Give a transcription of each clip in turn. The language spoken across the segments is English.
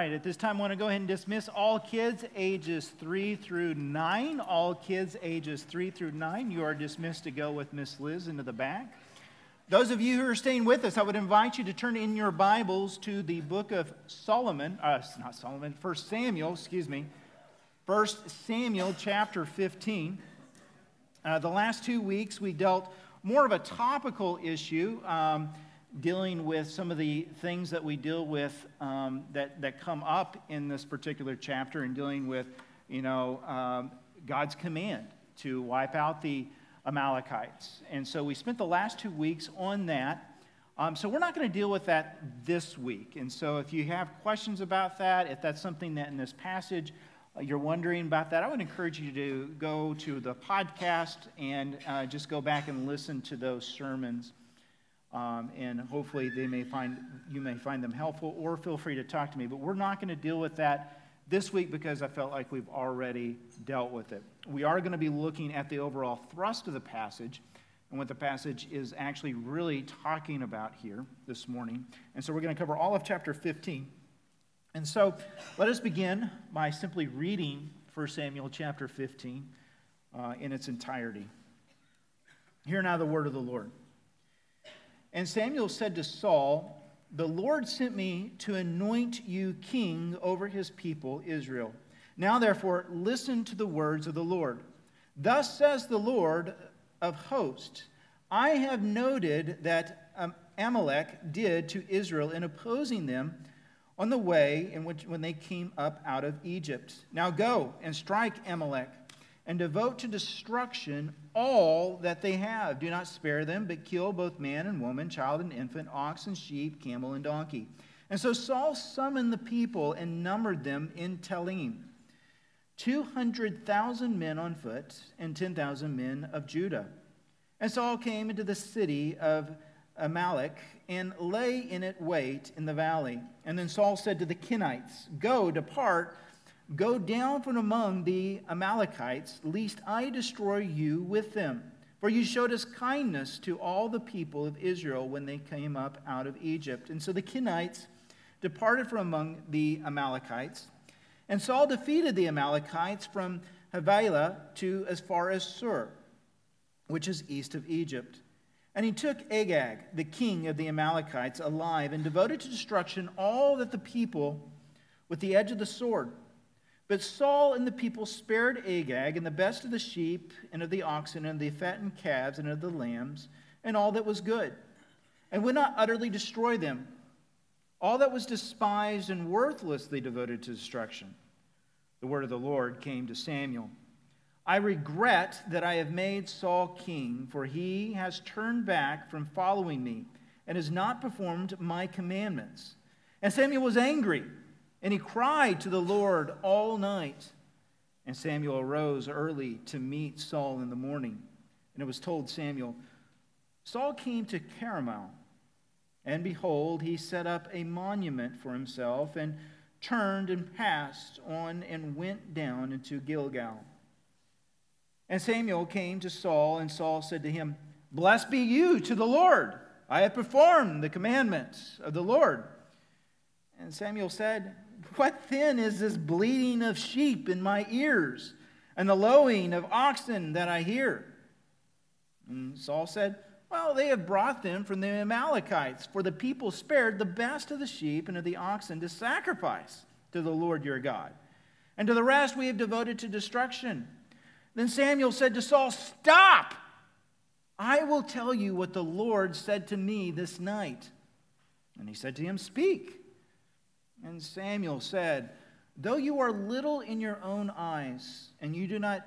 right, at this time, I want to go ahead and dismiss all kids ages 3 through 9. All kids ages 3 through 9, you are dismissed to go with Miss Liz into the back. Those of you who are staying with us, I would invite you to turn in your Bibles to the book of Solomon, uh, not Solomon, First Samuel, excuse me, First Samuel chapter 15. Uh, the last two weeks, we dealt more of a topical issue. Um, dealing with some of the things that we deal with um, that, that come up in this particular chapter and dealing with, you know, um, God's command to wipe out the Amalekites. And so we spent the last two weeks on that. Um, so we're not going to deal with that this week. And so if you have questions about that, if that's something that in this passage uh, you're wondering about that, I would encourage you to go to the podcast and uh, just go back and listen to those sermons. Um, and hopefully they may find you may find them helpful or feel free to talk to me. But we're not going to deal with that this week because i felt like we've already dealt with it. We are going to be looking at the overall thrust of the passage and what the passage is actually really talking about here this morning. And so we're going to cover all of chapter 15 and so let us begin by simply reading 1 samuel chapter 15 uh, in its entirety. Hear now the word of the lord and Samuel said to Saul, The Lord sent me to anoint you king over his people, Israel. Now, therefore, listen to the words of the Lord. Thus says the Lord of hosts I have noted that Amalek did to Israel in opposing them on the way in which when they came up out of Egypt. Now go and strike Amalek and devote to destruction all that they have. Do not spare them, but kill both man and woman, child and infant, ox and sheep, camel and donkey. And so Saul summoned the people and numbered them in Telaim 200,000 men on foot and 10,000 men of Judah. And Saul came into the city of Amalek and lay in it wait in the valley. And then Saul said to the Kenites, Go, depart Go down from among the Amalekites, lest I destroy you with them. For you showed us kindness to all the people of Israel when they came up out of Egypt. And so the Kenites departed from among the Amalekites. And Saul defeated the Amalekites from Havilah to as far as Shur, which is east of Egypt. And he took Agag, the king of the Amalekites, alive and devoted to destruction all that the people with the edge of the sword. But Saul and the people spared Agag and the best of the sheep and of the oxen and the fattened calves and of the lambs and all that was good, and would not utterly destroy them. All that was despised and worthless they devoted to destruction. The word of the Lord came to Samuel. I regret that I have made Saul king, for he has turned back from following me and has not performed my commandments. And Samuel was angry. And he cried to the Lord all night. And Samuel arose early to meet Saul in the morning. And it was told Samuel, Saul came to Carmel, and behold, he set up a monument for himself, and turned and passed on and went down into Gilgal. And Samuel came to Saul, and Saul said to him, Blessed be you to the Lord. I have performed the commandments of the Lord. And Samuel said, what then is this bleating of sheep in my ears and the lowing of oxen that I hear? And Saul said, Well, they have brought them from the Amalekites, for the people spared the best of the sheep and of the oxen to sacrifice to the Lord your God. And to the rest we have devoted to destruction. Then Samuel said to Saul, Stop! I will tell you what the Lord said to me this night. And he said to him, Speak. And Samuel said, Though you are little in your own eyes, and you do not,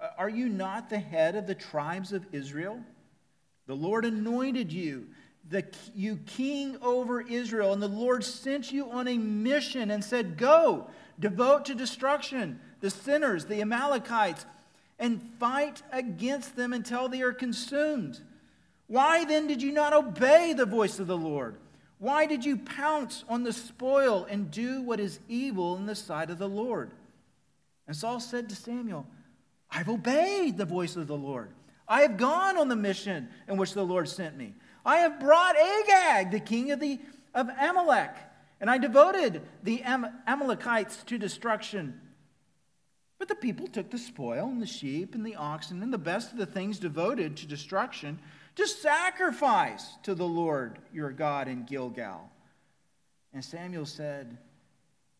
uh, are you not the head of the tribes of Israel? The Lord anointed you, the, you king over Israel, and the Lord sent you on a mission and said, Go, devote to destruction the sinners, the Amalekites, and fight against them until they are consumed. Why then did you not obey the voice of the Lord? Why did you pounce on the spoil and do what is evil in the sight of the Lord? And Saul said to Samuel, I've obeyed the voice of the Lord. I have gone on the mission in which the Lord sent me. I have brought Agag, the king of, the, of Amalek, and I devoted the Amalekites to destruction. But the people took the spoil and the sheep and the oxen and the best of the things devoted to destruction to sacrifice to the Lord your God in Gilgal. And Samuel said,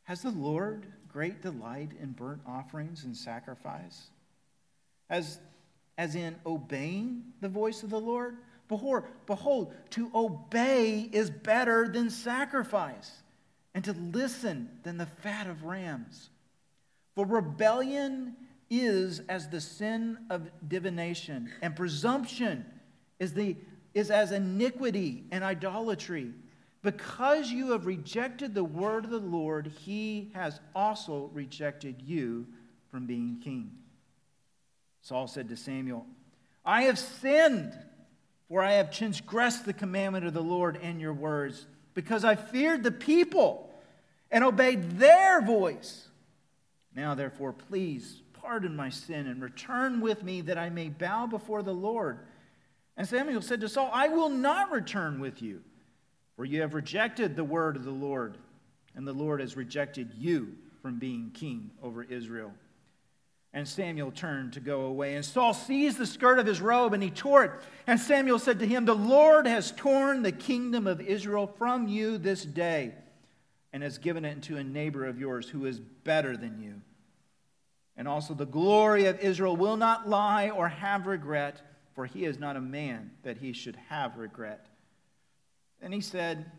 Has the Lord great delight in burnt offerings and sacrifice? As, as in obeying the voice of the Lord? Behold, behold, to obey is better than sacrifice, and to listen than the fat of rams. For rebellion is as the sin of divination, and presumption is, the, is as iniquity and idolatry. Because you have rejected the word of the Lord, he has also rejected you from being king. Saul said to Samuel, I have sinned, for I have transgressed the commandment of the Lord and your words, because I feared the people and obeyed their voice. Now, therefore, please pardon my sin and return with me that I may bow before the Lord. And Samuel said to Saul, I will not return with you, for you have rejected the word of the Lord, and the Lord has rejected you from being king over Israel. And Samuel turned to go away. And Saul seized the skirt of his robe and he tore it. And Samuel said to him, The Lord has torn the kingdom of Israel from you this day and has given it to a neighbor of yours who is better than you. And also, the glory of Israel will not lie or have regret for he is not a man that he should have regret. And he said,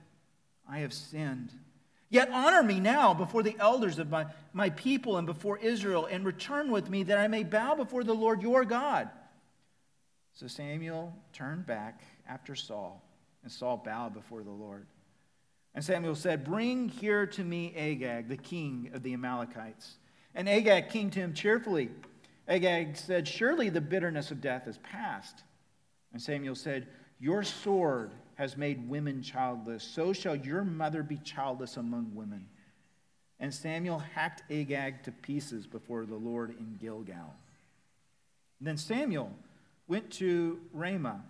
I have sinned. Yet honor me now before the elders of my, my people and before Israel, and return with me that I may bow before the Lord your God. So Samuel turned back after Saul, and Saul bowed before the Lord. And Samuel said, Bring here to me Agag, the king of the Amalekites. And Agag came to him cheerfully. Agag said, Surely the bitterness of death is past. And Samuel said, Your sword has made women childless. So shall your mother be childless among women. And Samuel hacked Agag to pieces before the Lord in Gilgal. And then Samuel went to Ramah,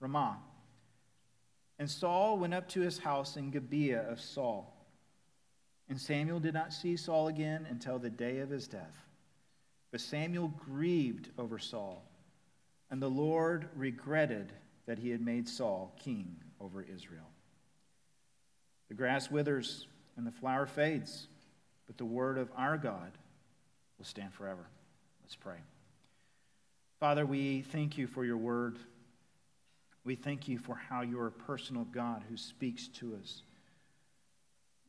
Ramah. And Saul went up to his house in Gibeah of Saul. And Samuel did not see Saul again until the day of his death. But Samuel grieved over Saul, and the Lord regretted that he had made Saul king over Israel. The grass withers and the flower fades, but the word of our God will stand forever. Let's pray. Father, we thank you for your word. We thank you for how you're a personal God who speaks to us.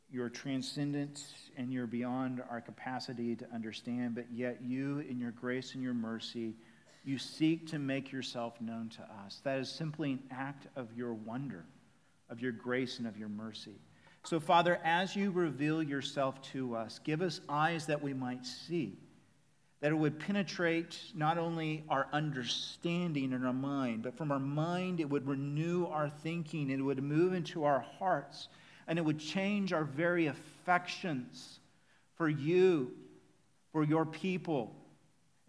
You're transcendent and you're beyond our capacity to understand, but yet you, in your grace and your mercy, you seek to make yourself known to us. That is simply an act of your wonder, of your grace, and of your mercy. So, Father, as you reveal yourself to us, give us eyes that we might see, that it would penetrate not only our understanding and our mind, but from our mind it would renew our thinking, it would move into our hearts and it would change our very affections for you, for your people.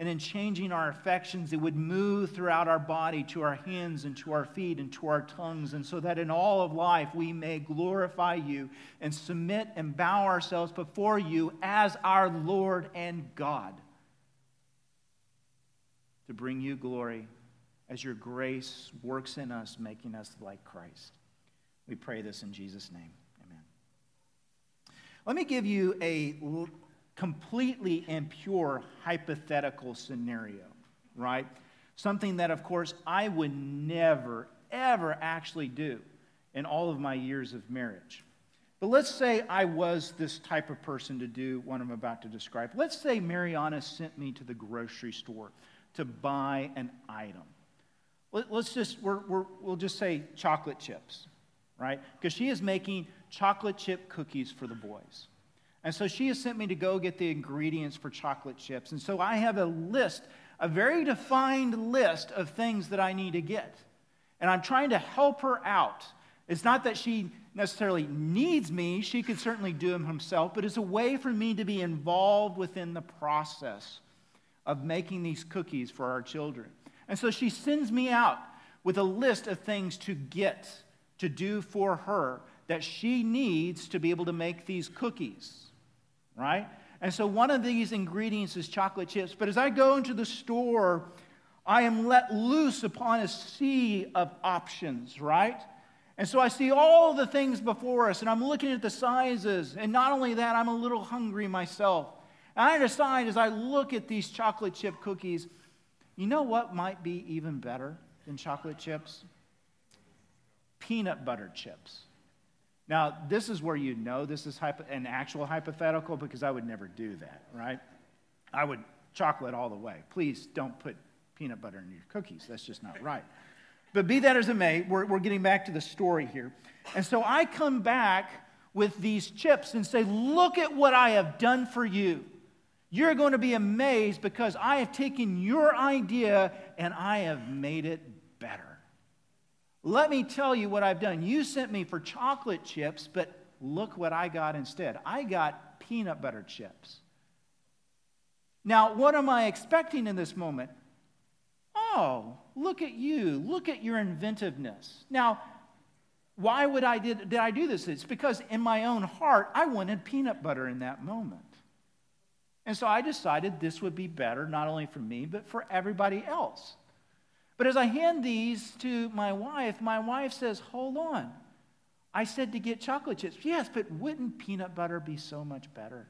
And in changing our affections, it would move throughout our body to our hands and to our feet and to our tongues, and so that in all of life we may glorify you and submit and bow ourselves before you as our Lord and God to bring you glory as your grace works in us, making us like Christ. We pray this in Jesus' name. Let me give you a completely impure hypothetical scenario, right? Something that, of course, I would never, ever actually do in all of my years of marriage. But let's say I was this type of person to do what I'm about to describe. Let's say Mariana sent me to the grocery store to buy an item. Let's just, we will just say chocolate chips, right? Because she is making chocolate chip cookies for the boys. And so she has sent me to go get the ingredients for chocolate chips. And so I have a list, a very defined list of things that I need to get. And I'm trying to help her out. It's not that she necessarily needs me, she could certainly do them herself, but it's a way for me to be involved within the process of making these cookies for our children. And so she sends me out with a list of things to get, to do for her that she needs to be able to make these cookies, right? And so one of these ingredients is chocolate chips. But as I go into the store, I am let loose upon a sea of options, right? And so I see all the things before us, and I'm looking at the sizes. And not only that, I'm a little hungry myself. And I decide as I look at these chocolate chip cookies, you know what might be even better than chocolate chips? Peanut butter chips. Now, this is where you know this is an actual hypothetical because I would never do that, right? I would chocolate all the way. Please don't put peanut butter in your cookies. That's just not right. But be that as it may, we're, we're getting back to the story here. And so I come back with these chips and say, Look at what I have done for you. You're going to be amazed because I have taken your idea and I have made it better. Let me tell you what I've done. You sent me for chocolate chips, but look what I got instead. I got peanut butter chips. Now, what am I expecting in this moment? Oh, look at you. Look at your inventiveness. Now, why would I did, did I do this? It's because in my own heart, I wanted peanut butter in that moment. And so I decided this would be better, not only for me, but for everybody else. But as I hand these to my wife, my wife says, Hold on. I said to get chocolate chips. Yes, but wouldn't peanut butter be so much better?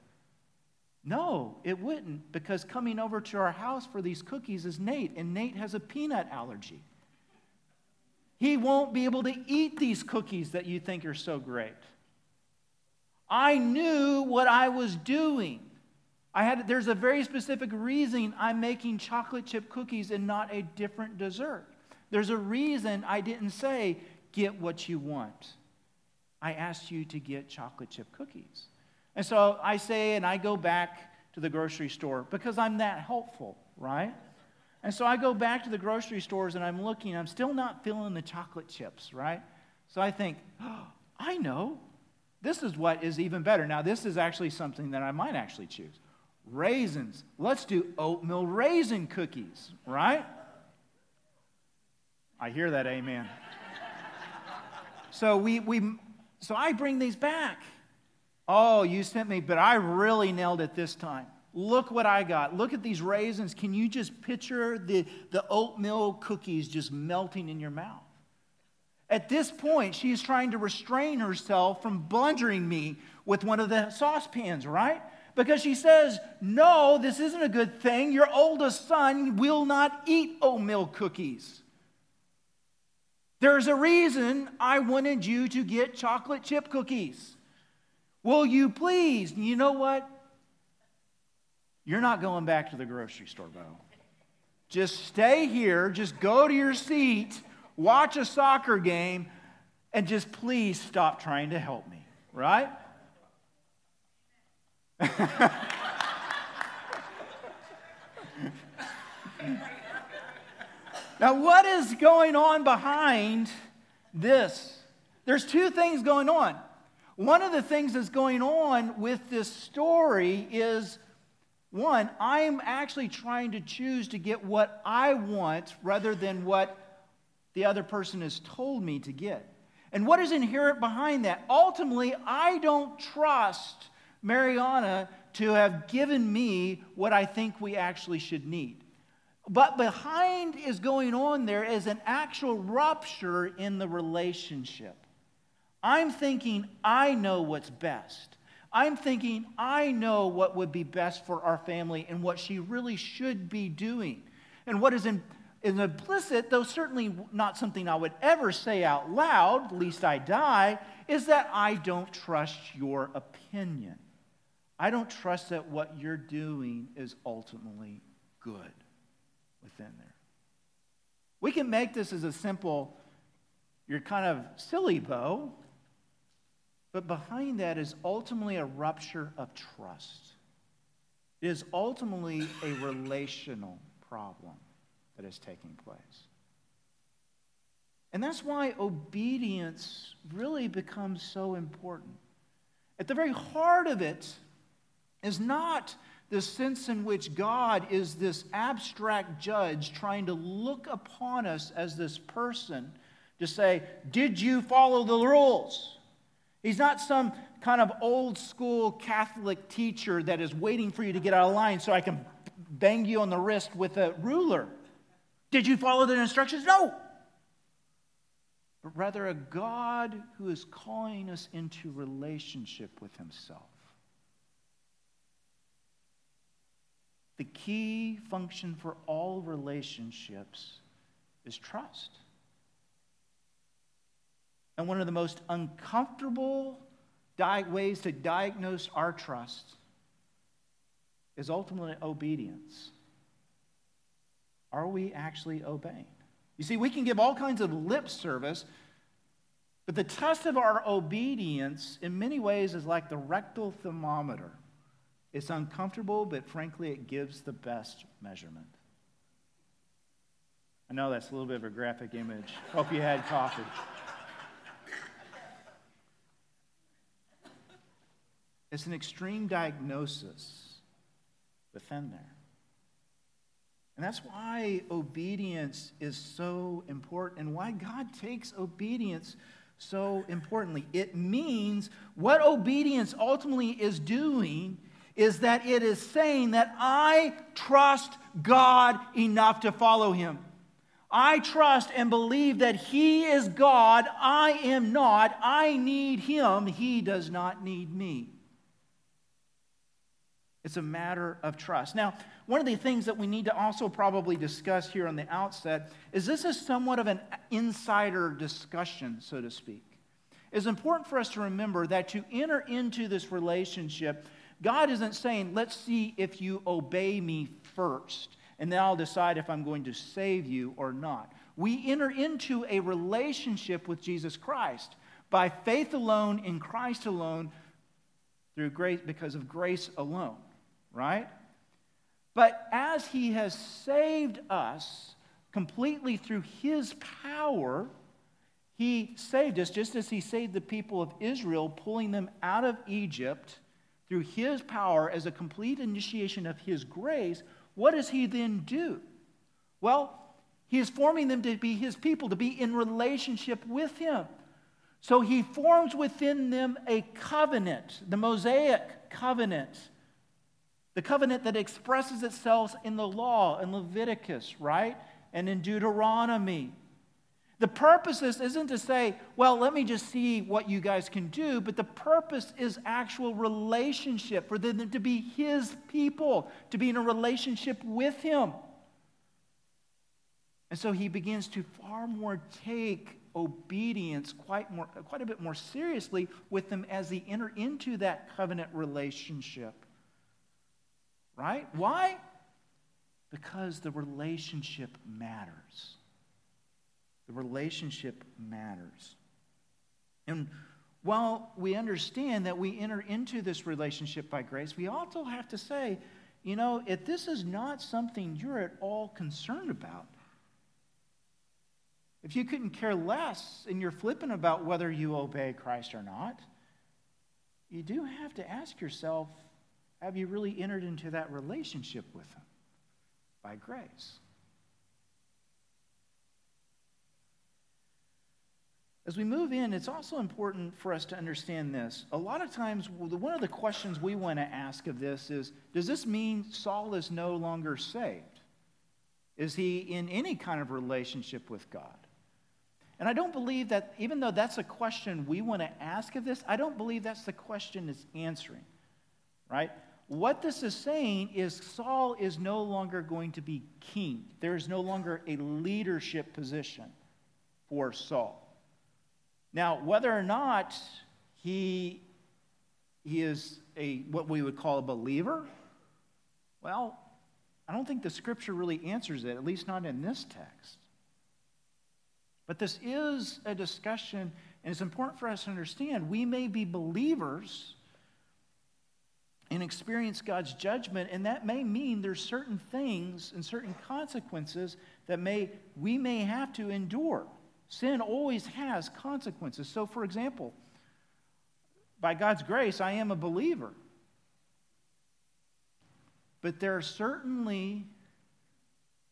No, it wouldn't, because coming over to our house for these cookies is Nate, and Nate has a peanut allergy. He won't be able to eat these cookies that you think are so great. I knew what I was doing. I had, there's a very specific reason I'm making chocolate chip cookies and not a different dessert. There's a reason I didn't say, get what you want. I asked you to get chocolate chip cookies. And so I say, and I go back to the grocery store because I'm that helpful, right? And so I go back to the grocery stores and I'm looking, I'm still not feeling the chocolate chips, right? So I think, oh, I know. This is what is even better. Now, this is actually something that I might actually choose raisins. Let's do oatmeal raisin cookies, right? I hear that, amen. so we, we so I bring these back. Oh, you sent me, but I really nailed it this time. Look what I got. Look at these raisins. Can you just picture the, the oatmeal cookies just melting in your mouth? At this point, she's trying to restrain herself from bludgeoning me with one of the saucepans, right? Because she says, No, this isn't a good thing. Your oldest son will not eat oatmeal cookies. There's a reason I wanted you to get chocolate chip cookies. Will you please? You know what? You're not going back to the grocery store, Bo. Just stay here, just go to your seat, watch a soccer game, and just please stop trying to help me, right? now, what is going on behind this? There's two things going on. One of the things that's going on with this story is one, I'm actually trying to choose to get what I want rather than what the other person has told me to get. And what is inherent behind that? Ultimately, I don't trust Mariana to have given me what I think we actually should need. But behind is going on there is an actual rupture in the relationship. I'm thinking I know what's best. I'm thinking I know what would be best for our family and what she really should be doing. And what is in, is implicit, though certainly not something I would ever say out loud, least I die, is that I don't trust your opinion. I don't trust that what you're doing is ultimately good within there. We can make this as a simple, you're kind of silly, Bo, but behind that is ultimately a rupture of trust. It is ultimately a relational problem that is taking place. And that's why obedience really becomes so important. At the very heart of it is not the sense in which God is this abstract judge trying to look upon us as this person to say, Did you follow the rules? He's not some kind of old school Catholic teacher that is waiting for you to get out of line so I can bang you on the wrist with a ruler. Did you follow the instructions? No. But rather, a God who is calling us into relationship with Himself. The key function for all relationships is trust. And one of the most uncomfortable di- ways to diagnose our trust is ultimately obedience. Are we actually obeying? You see, we can give all kinds of lip service, but the test of our obedience, in many ways, is like the rectal thermometer. It's uncomfortable, but frankly, it gives the best measurement. I know that's a little bit of a graphic image. Hope you had coffee. It's an extreme diagnosis within there. And that's why obedience is so important and why God takes obedience so importantly. It means what obedience ultimately is doing is that it is saying that I trust God enough to follow him. I trust and believe that He is God. I am not. I need Him. He does not need me. It's a matter of trust. Now, one of the things that we need to also probably discuss here on the outset is this is somewhat of an insider discussion, so to speak. It's important for us to remember that to enter into this relationship, God isn't saying, let's see if you obey me first, and then I'll decide if I'm going to save you or not. We enter into a relationship with Jesus Christ by faith alone, in Christ alone, through grace, because of grace alone right? But as he has saved us completely through his power, he saved us just as he saved the people of Israel, pulling them out of Egypt through his power as a complete initiation of his grace. What does he then do? Well, he is forming them to be his people, to be in relationship with him. So he forms within them a covenant, the Mosaic covenant the covenant that expresses itself in the law, in Leviticus, right? And in Deuteronomy. The purpose isn't to say, well, let me just see what you guys can do, but the purpose is actual relationship, for them to be His people, to be in a relationship with Him. And so He begins to far more take obedience quite, more, quite a bit more seriously with them as they enter into that covenant relationship right? Why? Because the relationship matters. The relationship matters. And while we understand that we enter into this relationship by grace, we also have to say, you know, if this is not something you're at all concerned about, if you couldn't care less and you're flippant about whether you obey Christ or not, you do have to ask yourself have you really entered into that relationship with Him by grace? As we move in, it's also important for us to understand this. A lot of times, one of the questions we want to ask of this is Does this mean Saul is no longer saved? Is he in any kind of relationship with God? And I don't believe that, even though that's a question we want to ask of this, I don't believe that's the question it's answering, right? What this is saying is Saul is no longer going to be king. There is no longer a leadership position for Saul. Now, whether or not he, he is a what we would call a believer, well, I don't think the scripture really answers it, at least not in this text. But this is a discussion, and it's important for us to understand we may be believers and experience God's judgment, and that may mean there's certain things and certain consequences that may we may have to endure. Sin always has consequences. So, for example, by God's grace, I am a believer. But there are certainly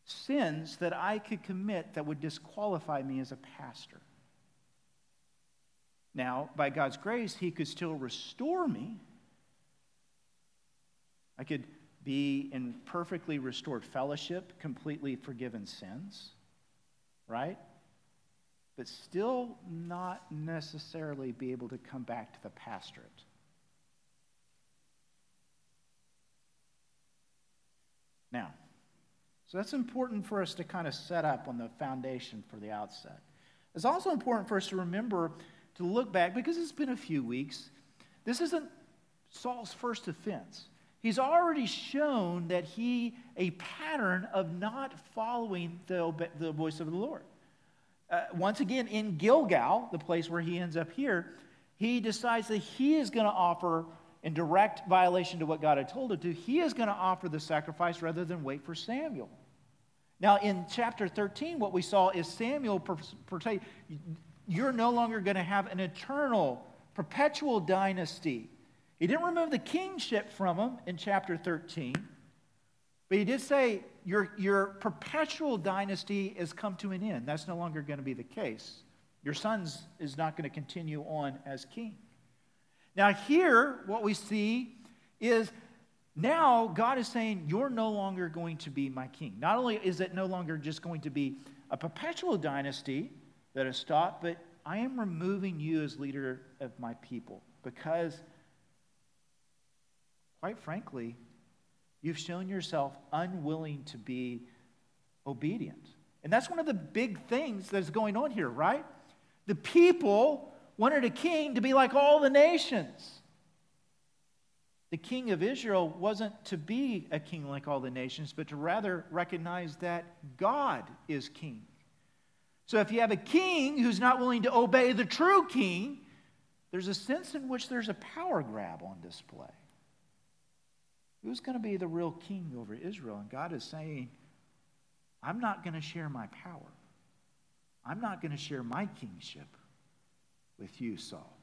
sins that I could commit that would disqualify me as a pastor. Now, by God's grace, He could still restore me. I could be in perfectly restored fellowship, completely forgiven sins, right? But still not necessarily be able to come back to the pastorate. Now, so that's important for us to kind of set up on the foundation for the outset. It's also important for us to remember to look back because it's been a few weeks. This isn't Saul's first offense. He's already shown that he a pattern of not following the, the voice of the Lord. Uh, once again, in Gilgal, the place where he ends up here, he decides that he is going to offer in direct violation to what God had told him to, he is going to offer the sacrifice rather than wait for Samuel. Now, in chapter 13, what we saw is Samuel you're no longer going to have an eternal, perpetual dynasty. He didn't remove the kingship from him in chapter 13, but he did say, your, your perpetual dynasty has come to an end. That's no longer going to be the case. Your son's is not going to continue on as king. Now, here, what we see is now God is saying, You're no longer going to be my king. Not only is it no longer just going to be a perpetual dynasty that has stopped, but I am removing you as leader of my people because, quite frankly, you've shown yourself unwilling to be obedient. And that's one of the big things that's going on here, right? The people wanted a king to be like all the nations. The king of Israel wasn't to be a king like all the nations, but to rather recognize that God is king. So if you have a king who's not willing to obey the true king, there's a sense in which there's a power grab on display. Who's going to be the real king over Israel? And God is saying, I'm not going to share my power. I'm not going to share my kingship with you, Saul.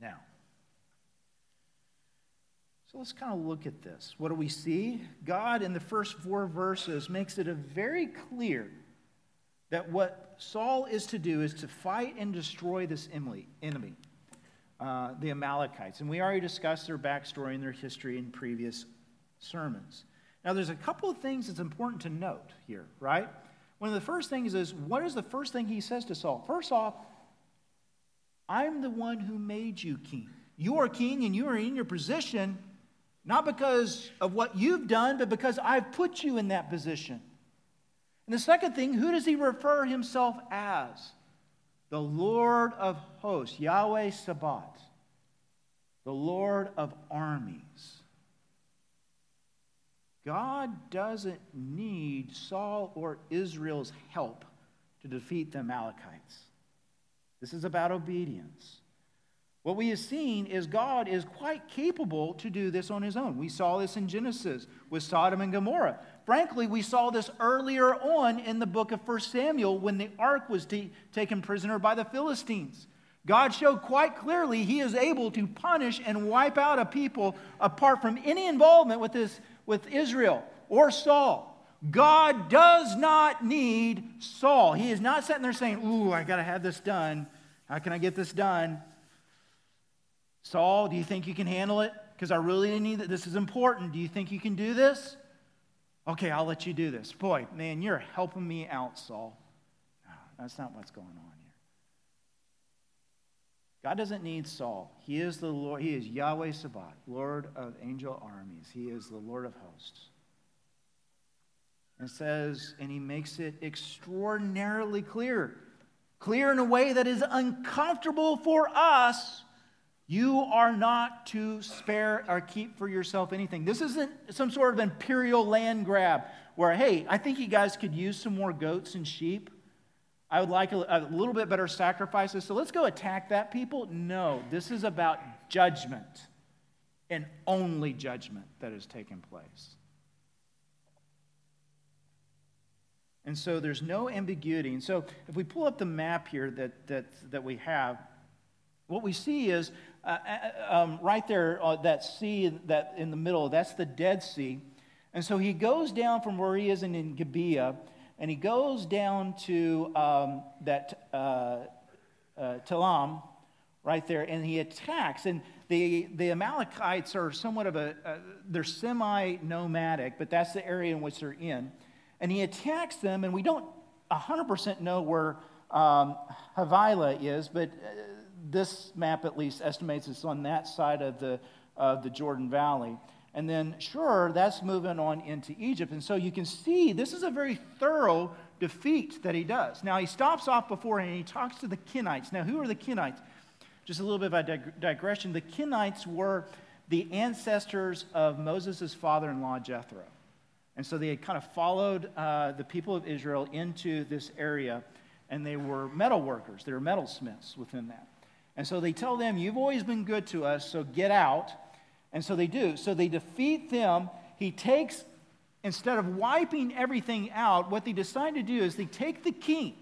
Now, so let's kind of look at this. What do we see? God, in the first four verses, makes it very clear that what Saul is to do is to fight and destroy this enemy, uh, the Amalekites. And we already discussed their backstory and their history in previous sermons. Now, there's a couple of things that's important to note here, right? One of the first things is what is the first thing he says to Saul? First off, I'm the one who made you king. You are king and you are in your position not because of what you've done, but because I've put you in that position. And the second thing, who does he refer himself as? The Lord of hosts, Yahweh Sabaoth, the Lord of armies. God doesn't need Saul or Israel's help to defeat the Amalekites. This is about obedience. What we have seen is God is quite capable to do this on his own. We saw this in Genesis with Sodom and Gomorrah. Frankly, we saw this earlier on in the book of 1 Samuel when the ark was t- taken prisoner by the Philistines. God showed quite clearly he is able to punish and wipe out a people apart from any involvement with this with Israel or Saul. God does not need Saul. He is not sitting there saying, Ooh, I got to have this done. How can I get this done? Saul, do you think you can handle it? Because I really need that. This is important. Do you think you can do this? Okay, I'll let you do this. Boy, man, you're helping me out, Saul. No, that's not what's going on here. God doesn't need Saul. He is the Lord. He is Yahweh Sabaoth, Lord of angel armies. He is the Lord of hosts. And says, and he makes it extraordinarily clear, clear in a way that is uncomfortable for us. You are not to spare or keep for yourself anything. This isn't some sort of imperial land grab where, hey, I think you guys could use some more goats and sheep. I would like a, a, little bit better sacrifices. So let's go attack that people. No, this is about judgment and only judgment that has taken place. And so there's no ambiguity. And so if we pull up the map here that, that, that we have, what we see is uh, uh um, right there, uh, that sea that in the middle, that's the Dead Sea. And so he goes down from where he is in, in Gibeah and he goes down to um, that uh, uh, Talam right there, and he attacks. And the, the Amalekites are somewhat of a, uh, they're semi nomadic, but that's the area in which they're in. And he attacks them, and we don't 100% know where um, Havilah is, but uh, this map at least estimates it's on that side of the, of the Jordan Valley. And then, Shur, that's moving on into Egypt. And so you can see this is a very thorough defeat that he does. Now, he stops off before and he talks to the Kenites. Now, who are the Kenites? Just a little bit of a dig- digression. The Kenites were the ancestors of Moses' father in law, Jethro. And so they had kind of followed uh, the people of Israel into this area, and they were metal workers, they were metalsmiths within that. And so they tell them, You've always been good to us, so get out. And so they do. So they defeat them. He takes, instead of wiping everything out, what they decide to do is they take the king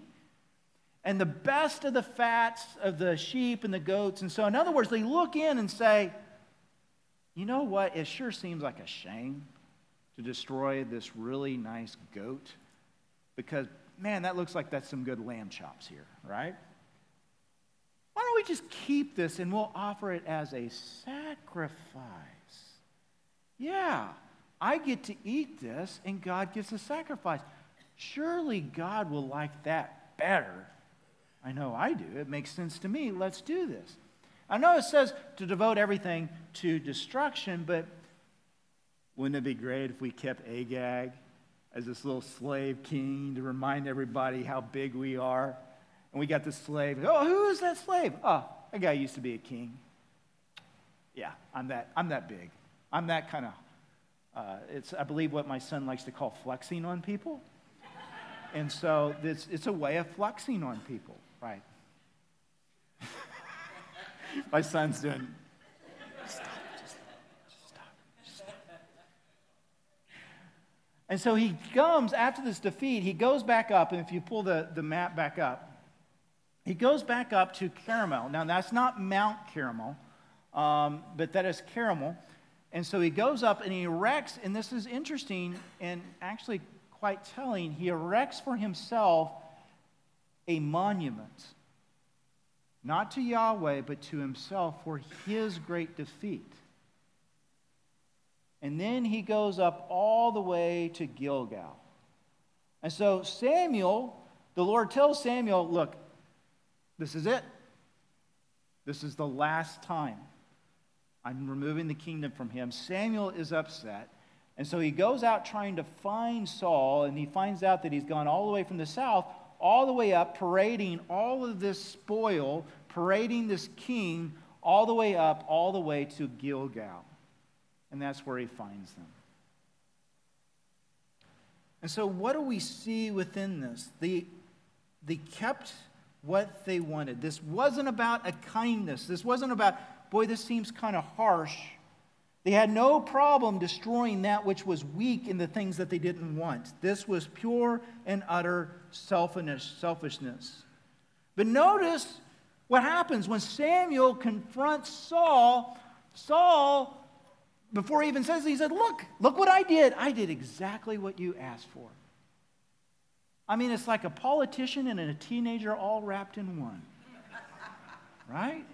and the best of the fats of the sheep and the goats. And so, in other words, they look in and say, You know what? It sure seems like a shame to destroy this really nice goat because, man, that looks like that's some good lamb chops here, right? Why don't we just keep this and we'll offer it as a sacrifice? Yeah, I get to eat this and God gets a sacrifice. Surely God will like that better. I know I do. It makes sense to me. Let's do this. I know it says to devote everything to destruction, but wouldn't it be great if we kept Agag as this little slave king to remind everybody how big we are? And we got this slave. Oh, who is that slave? Oh, that guy used to be a king. Yeah, I'm that, I'm that big. I'm that kind of, uh, it's, I believe, what my son likes to call flexing on people. And so it's, it's a way of flexing on people, right? my son's doing, stop, just, just stop, just stop. And so he comes after this defeat, he goes back up, and if you pull the, the map back up, he goes back up to Carmel. Now, that's not Mount Carmel, um, but that is Carmel. And so he goes up and he erects, and this is interesting and actually quite telling, he erects for himself a monument, not to Yahweh, but to himself for his great defeat. And then he goes up all the way to Gilgal. And so Samuel, the Lord tells Samuel, look, this is it. This is the last time. I'm removing the kingdom from him. Samuel is upset. And so he goes out trying to find Saul, and he finds out that he's gone all the way from the south, all the way up, parading all of this spoil, parading this king, all the way up, all the way to Gilgal. And that's where he finds them. And so, what do we see within this? The, they kept what they wanted. This wasn't about a kindness. This wasn't about, boy, this seems kind of harsh. They had no problem destroying that which was weak in the things that they didn't want. This was pure and utter selfishness. But notice what happens when Samuel confronts Saul. Saul, before he even says it, he said, Look, look what I did. I did exactly what you asked for. I mean, it's like a politician and a teenager all wrapped in one. Right?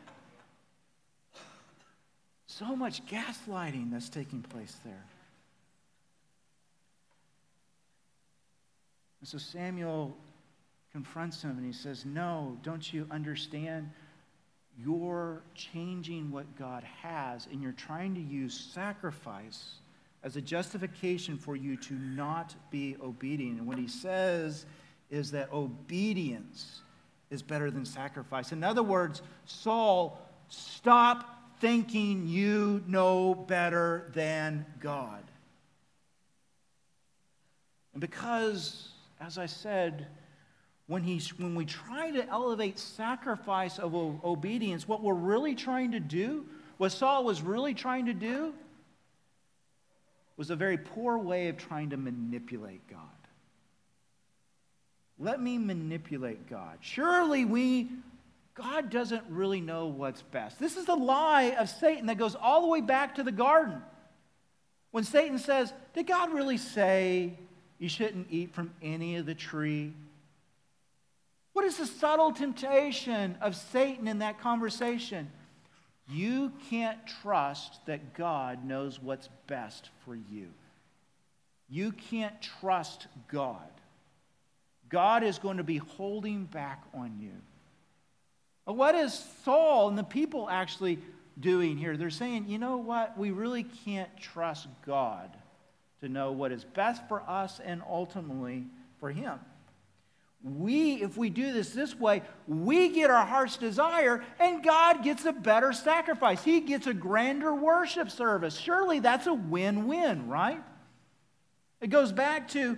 So much gaslighting that's taking place there. And so Samuel confronts him and he says, No, don't you understand? You're changing what God has, and you're trying to use sacrifice as a justification for you to not be obedient. And what he says is that obedience is better than sacrifice. In other words, Saul, stop thinking you know better than God. And because, as I said, when, he, when we try to elevate sacrifice of obedience, what we're really trying to do, what Saul was really trying to do, was a very poor way of trying to manipulate God. Let me manipulate God. Surely we, God doesn't really know what's best. This is the lie of Satan that goes all the way back to the garden. When Satan says, Did God really say, You shouldn't eat from any of the tree. What is the subtle temptation of Satan in that conversation? You can't trust that God knows what's best for you. You can't trust God. God is going to be holding back on you. What is Saul and the people actually doing here? They're saying, you know what? We really can't trust God to know what is best for us and ultimately for Him. We, if we do this this way, we get our heart's desire and God gets a better sacrifice. He gets a grander worship service. Surely that's a win win, right? It goes back to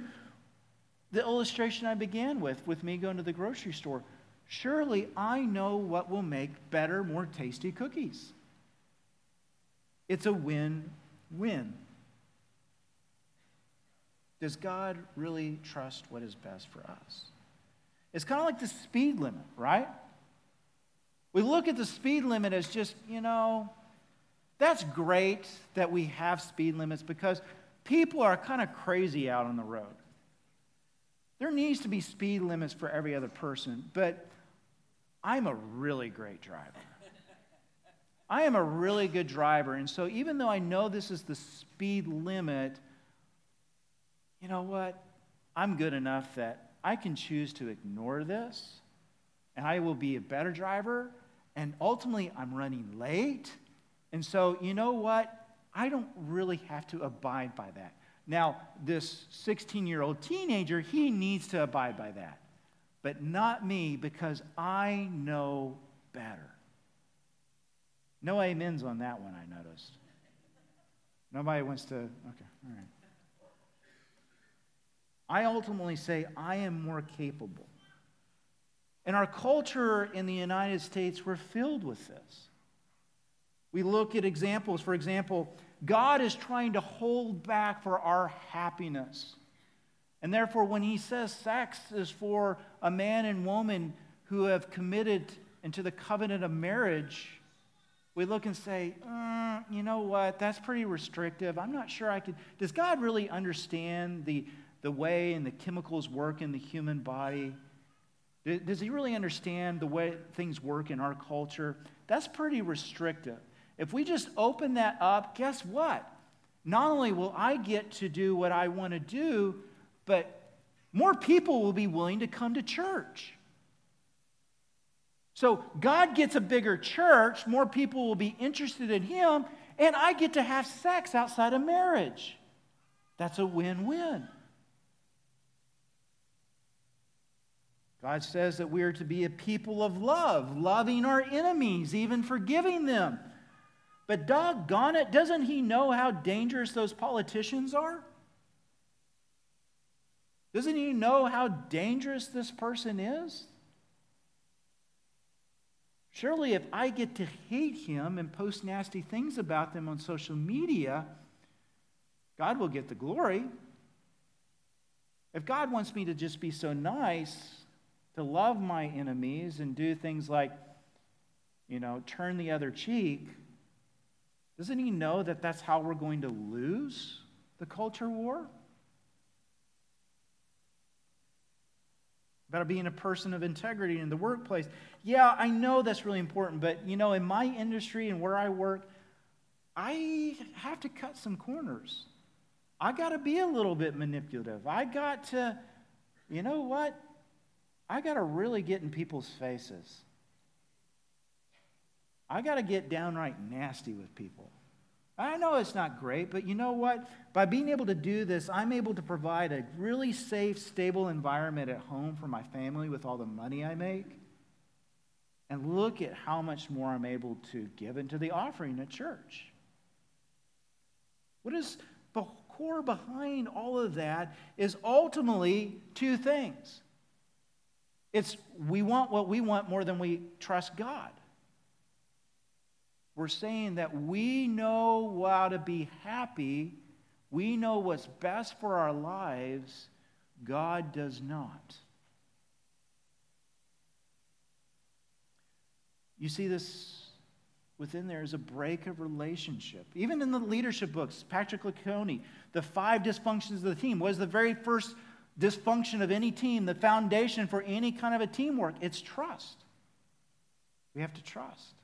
the illustration I began with, with me going to the grocery store. Surely I know what will make better, more tasty cookies. It's a win win. Does God really trust what is best for us? It's kind of like the speed limit, right? We look at the speed limit as just, you know, that's great that we have speed limits because people are kind of crazy out on the road. There needs to be speed limits for every other person, but I'm a really great driver. I am a really good driver, and so even though I know this is the speed limit, you know what? I'm good enough that I can choose to ignore this, and I will be a better driver, and ultimately I'm running late. And so, you know what? I don't really have to abide by that. Now, this 16 year old teenager, he needs to abide by that, but not me because I know better. No amens on that one, I noticed. Nobody wants to, okay, all right. I ultimately say, I am more capable. And our culture in the United States, we're filled with this. We look at examples. For example, God is trying to hold back for our happiness. And therefore, when he says sex is for a man and woman who have committed into the covenant of marriage, we look and say, uh, you know what, that's pretty restrictive. I'm not sure I could. Does God really understand the, the way and the chemicals work in the human body? Does he really understand the way things work in our culture? That's pretty restrictive. If we just open that up, guess what? Not only will I get to do what I want to do, but more people will be willing to come to church. So God gets a bigger church, more people will be interested in Him, and I get to have sex outside of marriage. That's a win win. God says that we are to be a people of love, loving our enemies, even forgiving them. But doggone it, doesn't he know how dangerous those politicians are? Doesn't he know how dangerous this person is? Surely, if I get to hate him and post nasty things about them on social media, God will get the glory. If God wants me to just be so nice, to love my enemies and do things like, you know, turn the other cheek, doesn't he know that that's how we're going to lose the culture war? About being a person of integrity in the workplace. Yeah, I know that's really important, but you know, in my industry and where I work, I have to cut some corners. I got to be a little bit manipulative. I got to, you know what? I got to really get in people's faces. I got to get downright nasty with people. I know it's not great, but you know what? By being able to do this, I'm able to provide a really safe, stable environment at home for my family with all the money I make. And look at how much more I'm able to give into the offering at church. What is the core behind all of that is ultimately two things it's we want what we want more than we trust God. We're saying that we know how to be happy, we know what's best for our lives, God does not. You see this within there is a break of relationship. Even in the leadership books, Patrick Lencioni, the five dysfunctions of the team was the very first dysfunction of any team, the foundation for any kind of a teamwork. It's trust. We have to trust.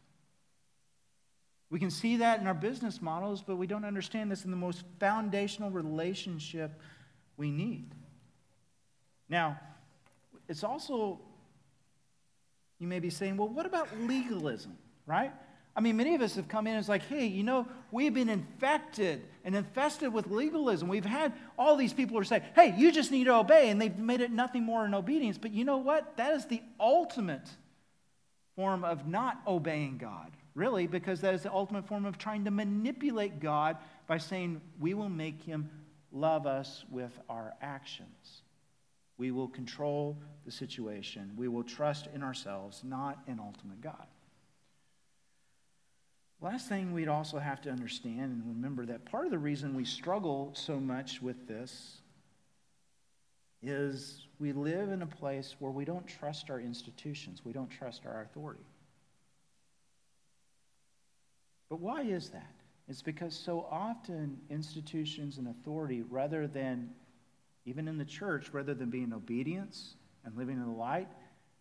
We can see that in our business models, but we don't understand this in the most foundational relationship we need. Now, it's also, you may be saying, well, what about legalism, right? I mean, many of us have come in and it's like, hey, you know, we've been infected and infested with legalism. We've had all these people who say, hey, you just need to obey, and they've made it nothing more than obedience. But you know what? That is the ultimate form of not obeying God, really, because that is the ultimate form of trying to manipulate God by saying, we will make him love us with our actions. We will control the situation. We will trust in ourselves, not in ultimate God. Last thing we'd also have to understand and remember that part of the reason we struggle so much with this is we live in a place where we don't trust our institutions, we don't trust our authority. But why is that? It's because so often institutions and authority, rather than, even in the church, rather than being obedience and living in the light,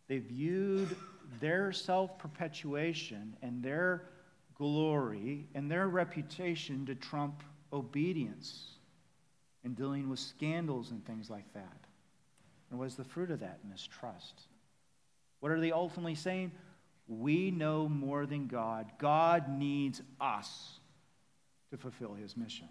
they viewed their self perpetuation and their glory and their reputation to trump obedience and dealing with scandals and things like that. And what is the fruit of that? Mistrust. What are they ultimately saying? We know more than God. God needs us to fulfill his mission.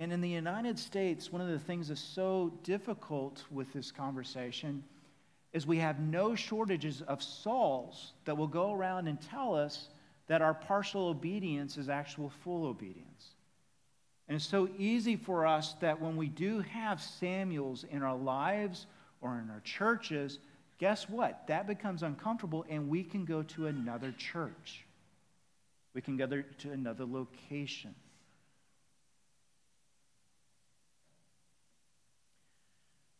And in the United States, one of the things that's so difficult with this conversation is we have no shortages of Sauls that will go around and tell us that our partial obedience is actual full obedience. And it's so easy for us that when we do have Samuels in our lives or in our churches, guess what? That becomes uncomfortable and we can go to another church. We can go to another location.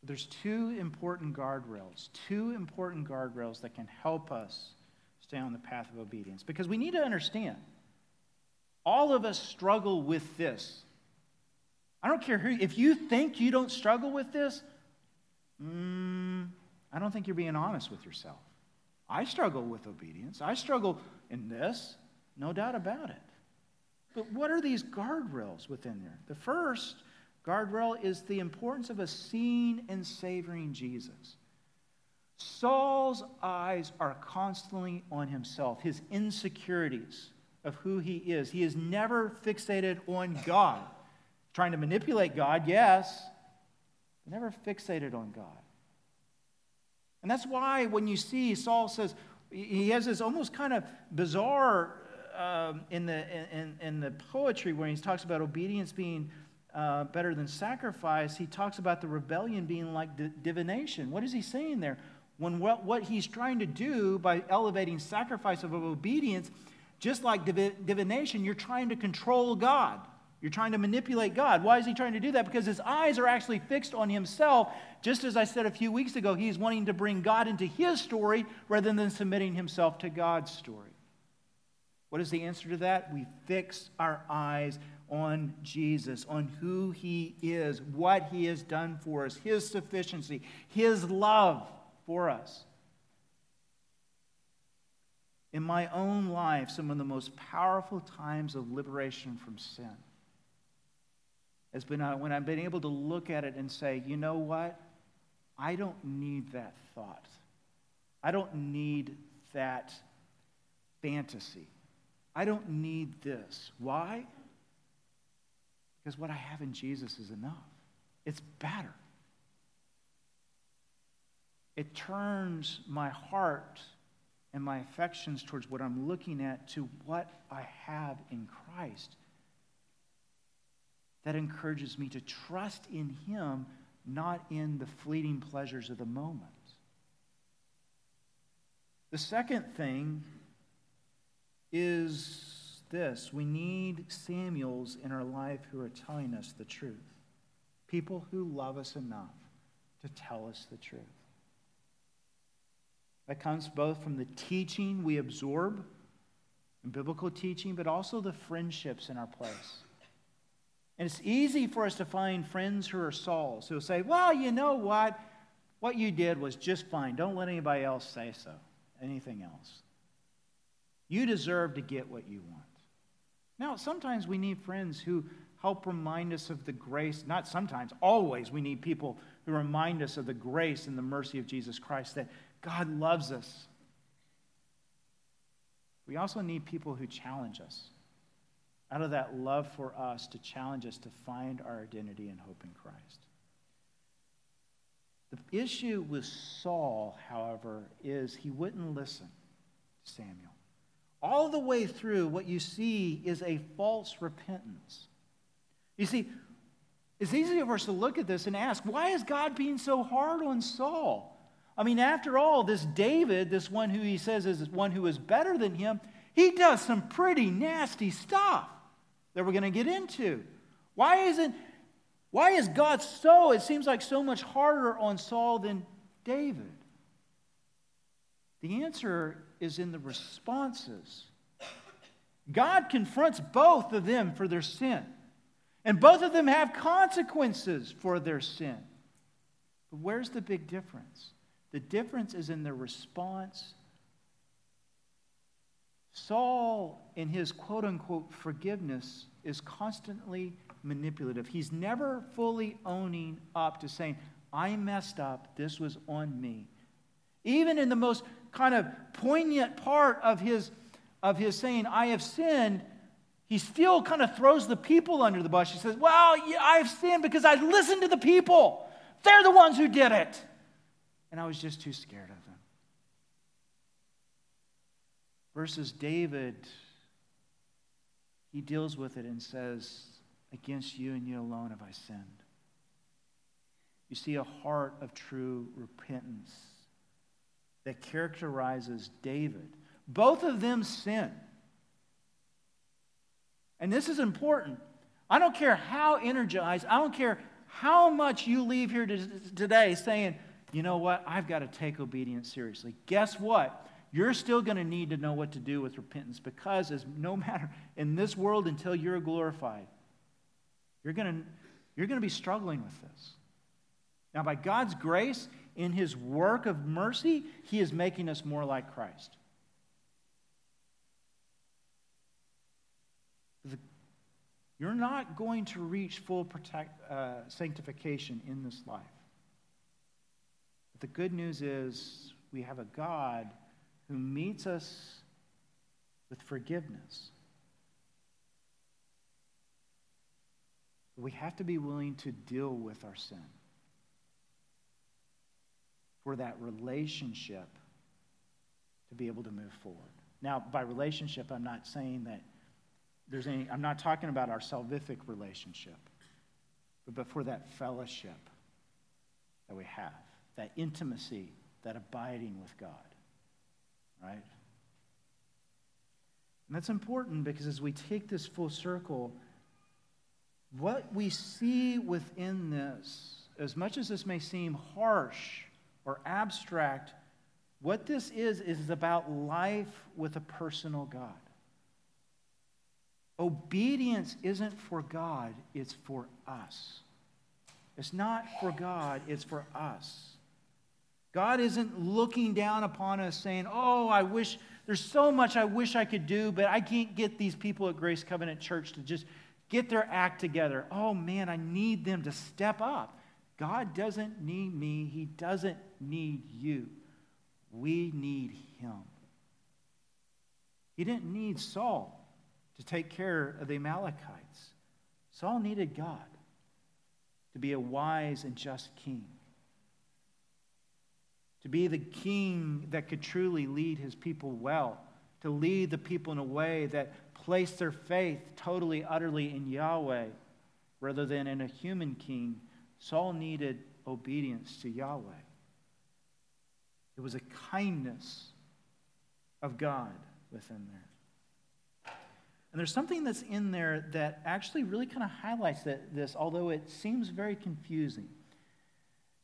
There's two important guardrails, two important guardrails that can help us stay on the path of obedience. Because we need to understand, all of us struggle with this. I don't care who, if you think you don't struggle with this, mm, I don't think you're being honest with yourself. I struggle with obedience. I struggle in this, no doubt about it. But what are these guardrails within there? The first guardrail is the importance of a seeing and savoring Jesus. Saul's eyes are constantly on himself, his insecurities of who he is. He is never fixated on God. Trying to manipulate God, yes, but never fixated on God. And that's why when you see Saul says, he has this almost kind of bizarre um, in, the, in, in the poetry where he talks about obedience being uh, better than sacrifice, he talks about the rebellion being like divination. What is he saying there? When what, what he's trying to do by elevating sacrifice of obedience, just like div- divination, you're trying to control God. You're trying to manipulate God. Why is he trying to do that? Because his eyes are actually fixed on himself. Just as I said a few weeks ago, he's wanting to bring God into his story rather than submitting himself to God's story. What is the answer to that? We fix our eyes on Jesus, on who he is, what he has done for us, his sufficiency, his love for us. In my own life, some of the most powerful times of liberation from sin has been uh, when I've been able to look at it and say, you know what? I don't need that thought. I don't need that fantasy. I don't need this. Why? Because what I have in Jesus is enough. It's better. It turns my heart and my affections towards what I'm looking at to what I have in Christ. That encourages me to trust in Him, not in the fleeting pleasures of the moment. The second thing is this we need Samuels in our life who are telling us the truth. People who love us enough to tell us the truth. That comes both from the teaching we absorb in biblical teaching, but also the friendships in our place. And it's easy for us to find friends who are Sauls who will say, Well, you know what? What you did was just fine. Don't let anybody else say so, anything else. You deserve to get what you want. Now, sometimes we need friends who help remind us of the grace, not sometimes, always we need people who remind us of the grace and the mercy of Jesus Christ, that God loves us. We also need people who challenge us out of that love for us to challenge us to find our identity and hope in Christ. The issue with Saul, however, is he wouldn't listen to Samuel. All the way through, what you see is a false repentance. You see, it's easy for us to look at this and ask, why is God being so hard on Saul? I mean, after all, this David, this one who he says is one who is better than him, he does some pretty nasty stuff that we're going to get into. Why isn't why is God so, it seems like so much harder on Saul than David? The answer is in the responses. God confronts both of them for their sin, and both of them have consequences for their sin. But where's the big difference? The difference is in the response. Saul, in his quote unquote forgiveness, is constantly manipulative. He's never fully owning up to saying, I messed up, this was on me. Even in the most kind of poignant part of his, of his saying, I have sinned, he still kind of throws the people under the bus. He says, Well, I've sinned because I listened to the people. They're the ones who did it. And I was just too scared of them. Versus David, he deals with it and says, Against you and you alone have I sinned. You see a heart of true repentance that characterizes David. Both of them sin. And this is important. I don't care how energized, I don't care how much you leave here today saying, you know what, I've got to take obedience seriously. Guess what? You're still going to need to know what to do with repentance because, as no matter in this world until you're glorified, you're going to, you're going to be struggling with this. Now, by God's grace, in his work of mercy, he is making us more like Christ. The, you're not going to reach full protect, uh, sanctification in this life. But the good news is we have a God who meets us with forgiveness. we have to be willing to deal with our sin for that relationship to be able to move forward. Now, by relationship, I'm not saying that there's any, I'm not talking about our salvific relationship, but, for that fellowship that we have, that intimacy, that abiding with God, right? And that's important because as we take this full circle, what we see within this, as much as this may seem harsh or abstract, what this is, is about life with a personal God. Obedience isn't for God, it's for us. It's not for God, it's for us. God isn't looking down upon us saying, Oh, I wish, there's so much I wish I could do, but I can't get these people at Grace Covenant Church to just get their act together. Oh man, I need them to step up. God doesn't need me, He doesn't need you. We need Him. He didn't need Saul to take care of the Amalekites, Saul needed God to be a wise and just king. To be the king that could truly lead his people well, to lead the people in a way that place their faith totally, utterly in Yahweh rather than in a human king, Saul needed obedience to Yahweh. It was a kindness of God within there. And there's something that's in there that actually really kind of highlights that, this, although it seems very confusing.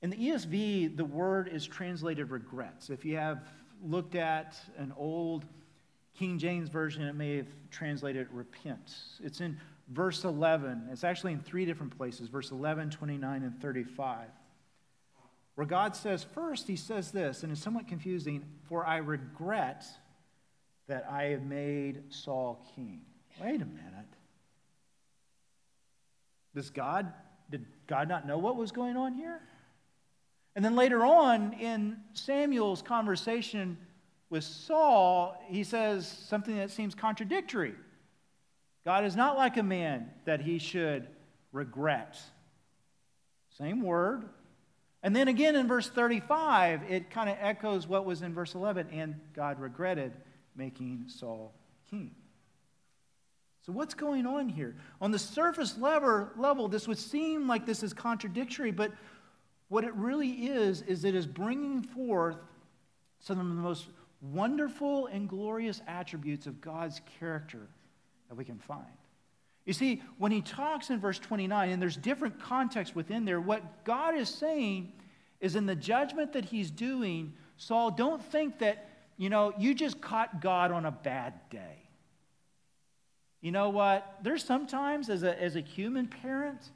In the ESV, the word is translated regrets. If you have looked at an old King James version, it may have translated repent. It's in verse 11. It's actually in three different places verse 11, 29, and 35. Where God says, first, he says this, and it's somewhat confusing For I regret that I have made Saul king. Wait a minute. Does God, did God not know what was going on here? And then later on in Samuel's conversation with Saul, he says something that seems contradictory. God is not like a man that he should regret. Same word. And then again in verse 35, it kind of echoes what was in verse 11 and God regretted making Saul king. So, what's going on here? On the surface level, this would seem like this is contradictory, but what it really is, is it is bringing forth some of the most wonderful and glorious attributes of God's character that we can find. You see, when he talks in verse 29, and there's different context within there, what God is saying is in the judgment that he's doing, Saul, don't think that, you know, you just caught God on a bad day. You know what? There's sometimes, as a, as a human parent,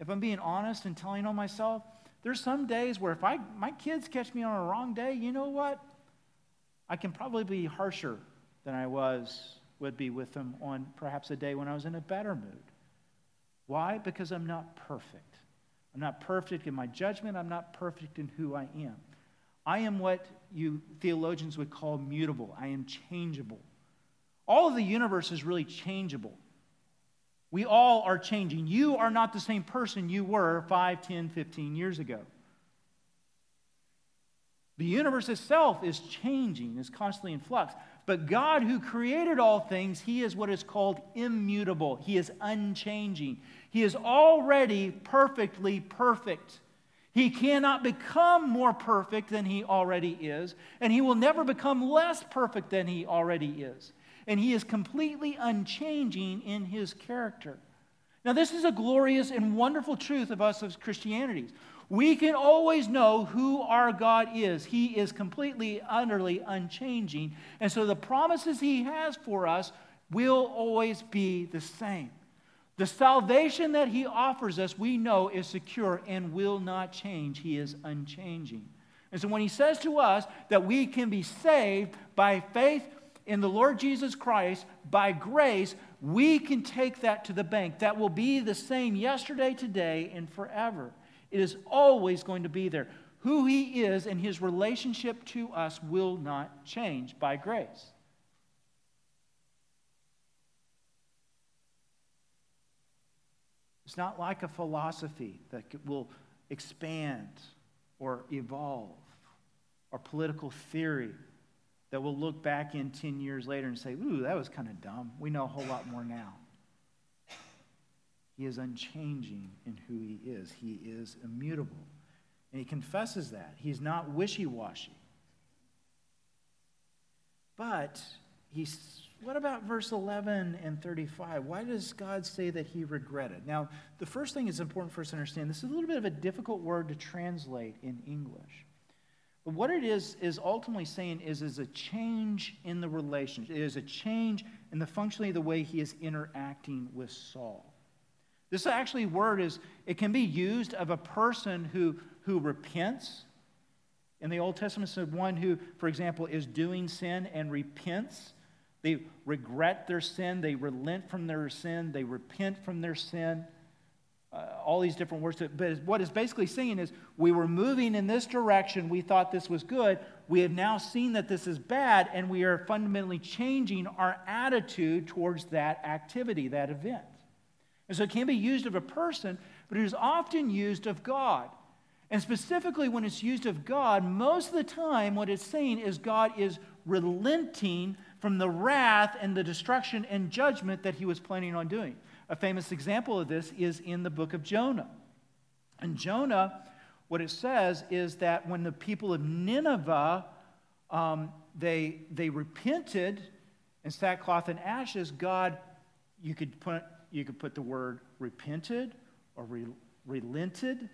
if I'm being honest and telling on myself, there's some days where if I, my kids catch me on a wrong day, you know what? I can probably be harsher than I was, would be with them on perhaps a day when I was in a better mood. Why? Because I'm not perfect. I'm not perfect in my judgment. I'm not perfect in who I am. I am what you theologians would call mutable. I am changeable. All of the universe is really changeable. We all are changing. You are not the same person you were 5, 10, 15 years ago. The universe itself is changing, is constantly in flux. But God, who created all things, He is what is called immutable. He is unchanging. He is already perfectly perfect. He cannot become more perfect than He already is, and He will never become less perfect than He already is and he is completely unchanging in his character. Now, this is a glorious and wonderful truth of us as Christianities. We can always know who our God is. He is completely, utterly unchanging. And so the promises He has for us will always be the same. The salvation that He offers us, we know, is secure and will not change. He is unchanging. And so when He says to us that we can be saved by faith, in the Lord Jesus Christ, by grace, we can take that to the bank. That will be the same yesterday, today, and forever. It is always going to be there. Who He is and His relationship to us will not change by grace. It's not like a philosophy that will expand or evolve or political theory that we'll look back in 10 years later and say, ooh, that was kind of dumb. We know a whole lot more now. He is unchanging in who he is, he is immutable. And he confesses that. He's not wishy washy. But he's, what about verse 11 and 35? Why does God say that he regretted? Now, the first thing is important for us to understand this is a little bit of a difficult word to translate in English. But what it is, is ultimately saying is, is a change in the relationship. It is a change in the functionally the way he is interacting with Saul. This actually word is, it can be used of a person who, who repents. In the Old Testament, so one who, for example, is doing sin and repents. They regret their sin, they relent from their sin, they repent from their sin uh, all these different words. But what it's basically saying is we were moving in this direction. We thought this was good. We have now seen that this is bad, and we are fundamentally changing our attitude towards that activity, that event. And so it can be used of a person, but it is often used of God. And specifically, when it's used of God, most of the time, what it's saying is God is relenting from the wrath and the destruction and judgment that he was planning on doing. A famous example of this is in the book of Jonah. And Jonah, what it says is that when the people of Nineveh um, they, they repented in sackcloth and ashes, God, you could put, you could put the word repented or re, relented.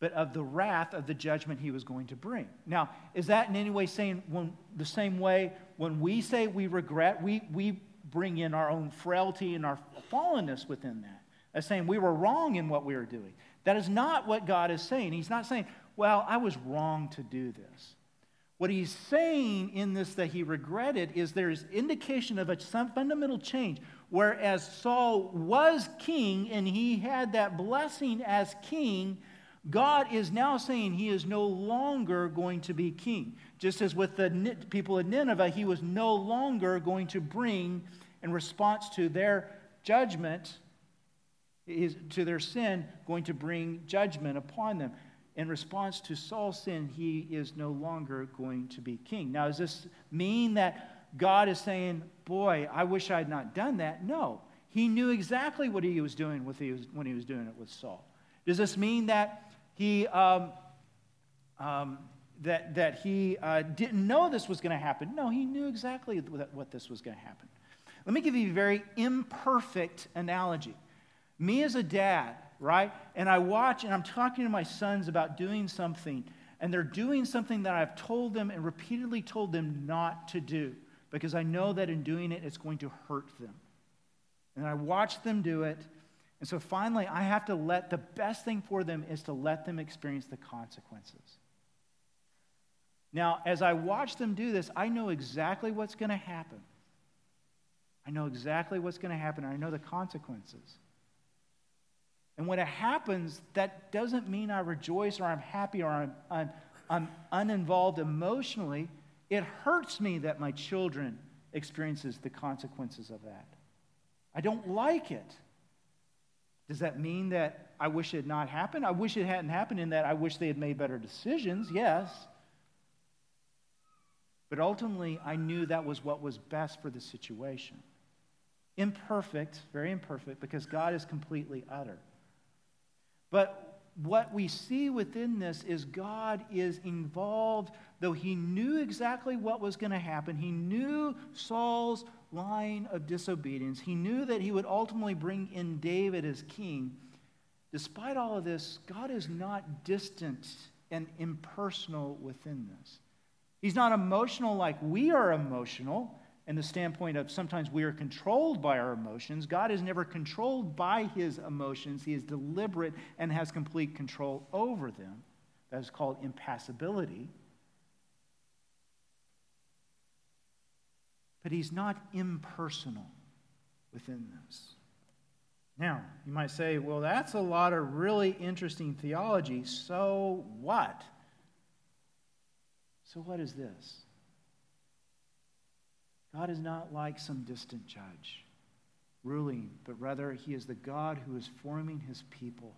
but of the wrath of the judgment he was going to bring. Now, is that in any way saying when, the same way when we say we regret, we, we bring in our own frailty and our fallenness within that? As saying we were wrong in what we were doing. That is not what God is saying. He's not saying, well, I was wrong to do this. What he's saying in this that he regretted is there's indication of a some fundamental change. Whereas Saul was king and he had that blessing as king, God is now saying he is no longer going to be king. Just as with the people of Nineveh, he was no longer going to bring, in response to their judgment, to their sin, going to bring judgment upon them. In response to Saul's sin, he is no longer going to be king. Now, does this mean that God is saying, Boy, I wish I had not done that? No. He knew exactly what he was doing he was, when he was doing it with Saul. Does this mean that he, um, um, that, that he uh, didn't know this was going to happen? No, he knew exactly what this was going to happen. Let me give you a very imperfect analogy. Me as a dad, right? And I watch and I'm talking to my sons about doing something, and they're doing something that I've told them and repeatedly told them not to do because I know that in doing it, it's going to hurt them. And I watch them do it. And so finally, I have to let the best thing for them is to let them experience the consequences. Now, as I watch them do this, I know exactly what's going to happen. I know exactly what's going to happen. I know the consequences. And when it happens, that doesn't mean I rejoice or I'm happy or I'm, I'm, I'm uninvolved emotionally. It hurts me that my children experiences the consequences of that. I don't like it. Does that mean that I wish it had not happened? I wish it hadn't happened in that I wish they had made better decisions, yes. But ultimately, I knew that was what was best for the situation. Imperfect, very imperfect, because God is completely utter. But what we see within this is God is involved, though he knew exactly what was going to happen. He knew Saul's line of disobedience. He knew that he would ultimately bring in David as king. Despite all of this, God is not distant and impersonal within this. He's not emotional like we are emotional and the standpoint of sometimes we are controlled by our emotions. God is never controlled by his emotions. He is deliberate and has complete control over them. That is called impassibility. But he's not impersonal within this. Now, you might say, well, that's a lot of really interesting theology. So what? So, what is this? God is not like some distant judge ruling, but rather he is the God who is forming his people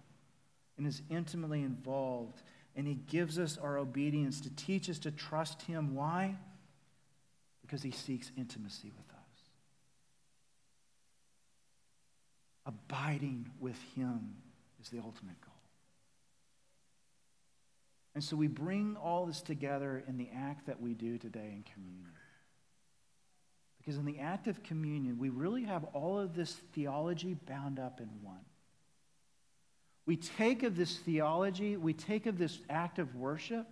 and is intimately involved. And he gives us our obedience to teach us to trust him. Why? Because he seeks intimacy with us. Abiding with him is the ultimate goal. And so we bring all this together in the act that we do today in communion. Because in the act of communion, we really have all of this theology bound up in one. We take of this theology, we take of this act of worship,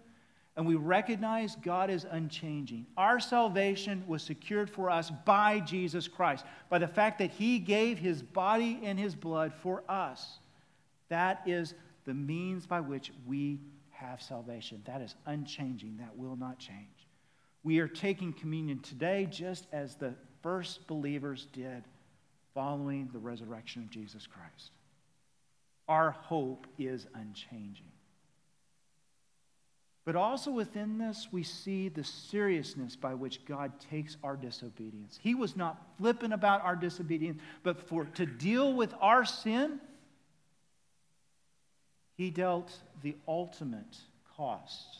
and we recognize God is unchanging. Our salvation was secured for us by Jesus Christ, by the fact that He gave His body and His blood for us. That is the means by which we have salvation. That is unchanging, that will not change. We are taking communion today just as the first believers did following the resurrection of Jesus Christ. Our hope is unchanging. But also within this, we see the seriousness by which God takes our disobedience. He was not flippant about our disobedience, but for to deal with our sin, he dealt the ultimate cost,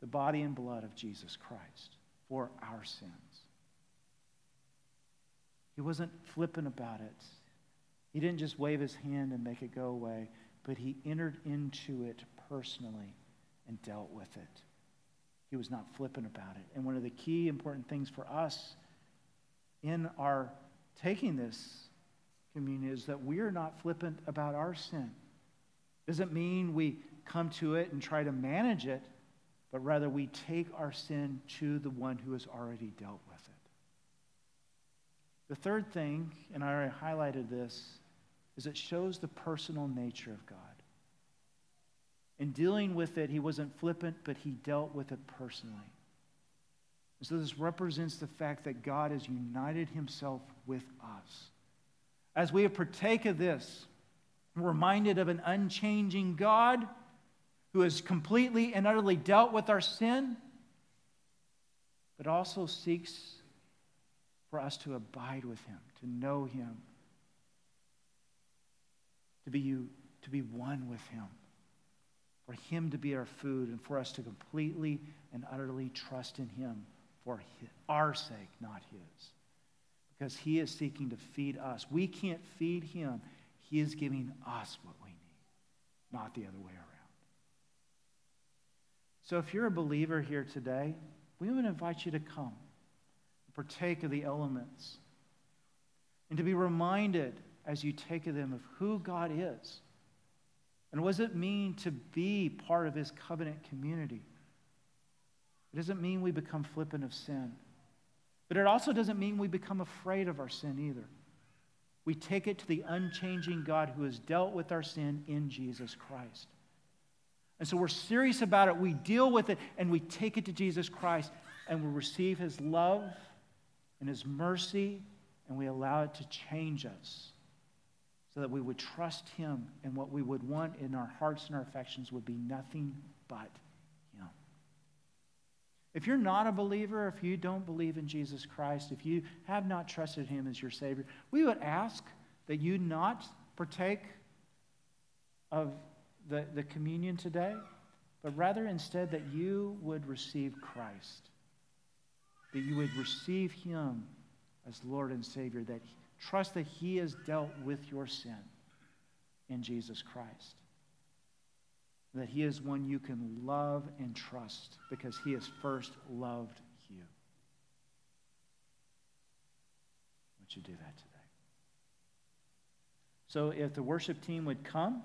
the body and blood of Jesus Christ for our sins. He wasn't flippant about it. He didn't just wave his hand and make it go away, but he entered into it personally and dealt with it. He was not flippant about it. And one of the key important things for us in our taking this communion is that we are not flippant about our sin. Doesn't mean we come to it and try to manage it, but rather we take our sin to the one who has already dealt with it. The third thing, and I already highlighted this, is it shows the personal nature of God. In dealing with it, he wasn't flippant, but he dealt with it personally. And so this represents the fact that God has united himself with us. As we partake of this, we're reminded of an unchanging God who has completely and utterly dealt with our sin, but also seeks for us to abide with him, to know him, to be, you, to be one with him, for him to be our food, and for us to completely and utterly trust in him for his, our sake, not his. Because he is seeking to feed us. We can't feed him. He is giving us what we need, not the other way around. So if you're a believer here today, we would invite you to come, partake of the elements, and to be reminded as you take of them of who God is. And what does it mean to be part of his covenant community? It doesn't mean we become flippant of sin. But it also doesn't mean we become afraid of our sin either. We take it to the unchanging God who has dealt with our sin in Jesus Christ. And so we're serious about it. We deal with it and we take it to Jesus Christ and we receive his love and his mercy and we allow it to change us so that we would trust him and what we would want in our hearts and our affections would be nothing but him. If you're not a believer, if you don't believe in Jesus Christ, if you have not trusted him as your Savior, we would ask that you not partake of the, the communion today, but rather instead that you would receive Christ, that you would receive him as Lord and Savior, that trust that he has dealt with your sin in Jesus Christ that He is one you can love and trust because He has first loved you. Would you do that today? So, if the worship team would come.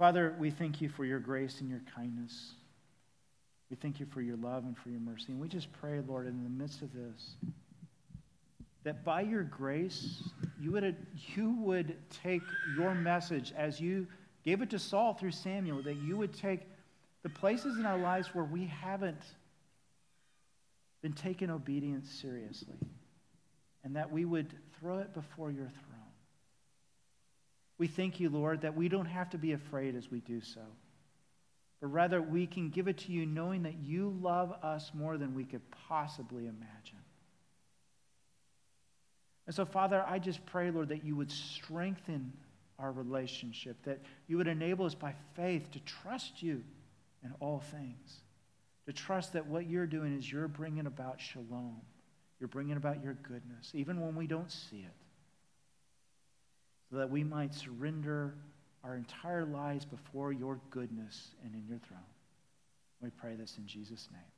Father, we thank you for your grace and your kindness. We thank you for your love and for your mercy. And we just pray, Lord, in the midst of this, that by your grace, you would, you would take your message as you gave it to Saul through Samuel, that you would take the places in our lives where we haven't been taking obedience seriously, and that we would throw it before your throne. We thank you, Lord, that we don't have to be afraid as we do so, but rather we can give it to you knowing that you love us more than we could possibly imagine. And so, Father, I just pray, Lord, that you would strengthen our relationship, that you would enable us by faith to trust you in all things, to trust that what you're doing is you're bringing about shalom. You're bringing about your goodness, even when we don't see it, so that we might surrender our entire lives before your goodness and in your throne. We pray this in Jesus' name.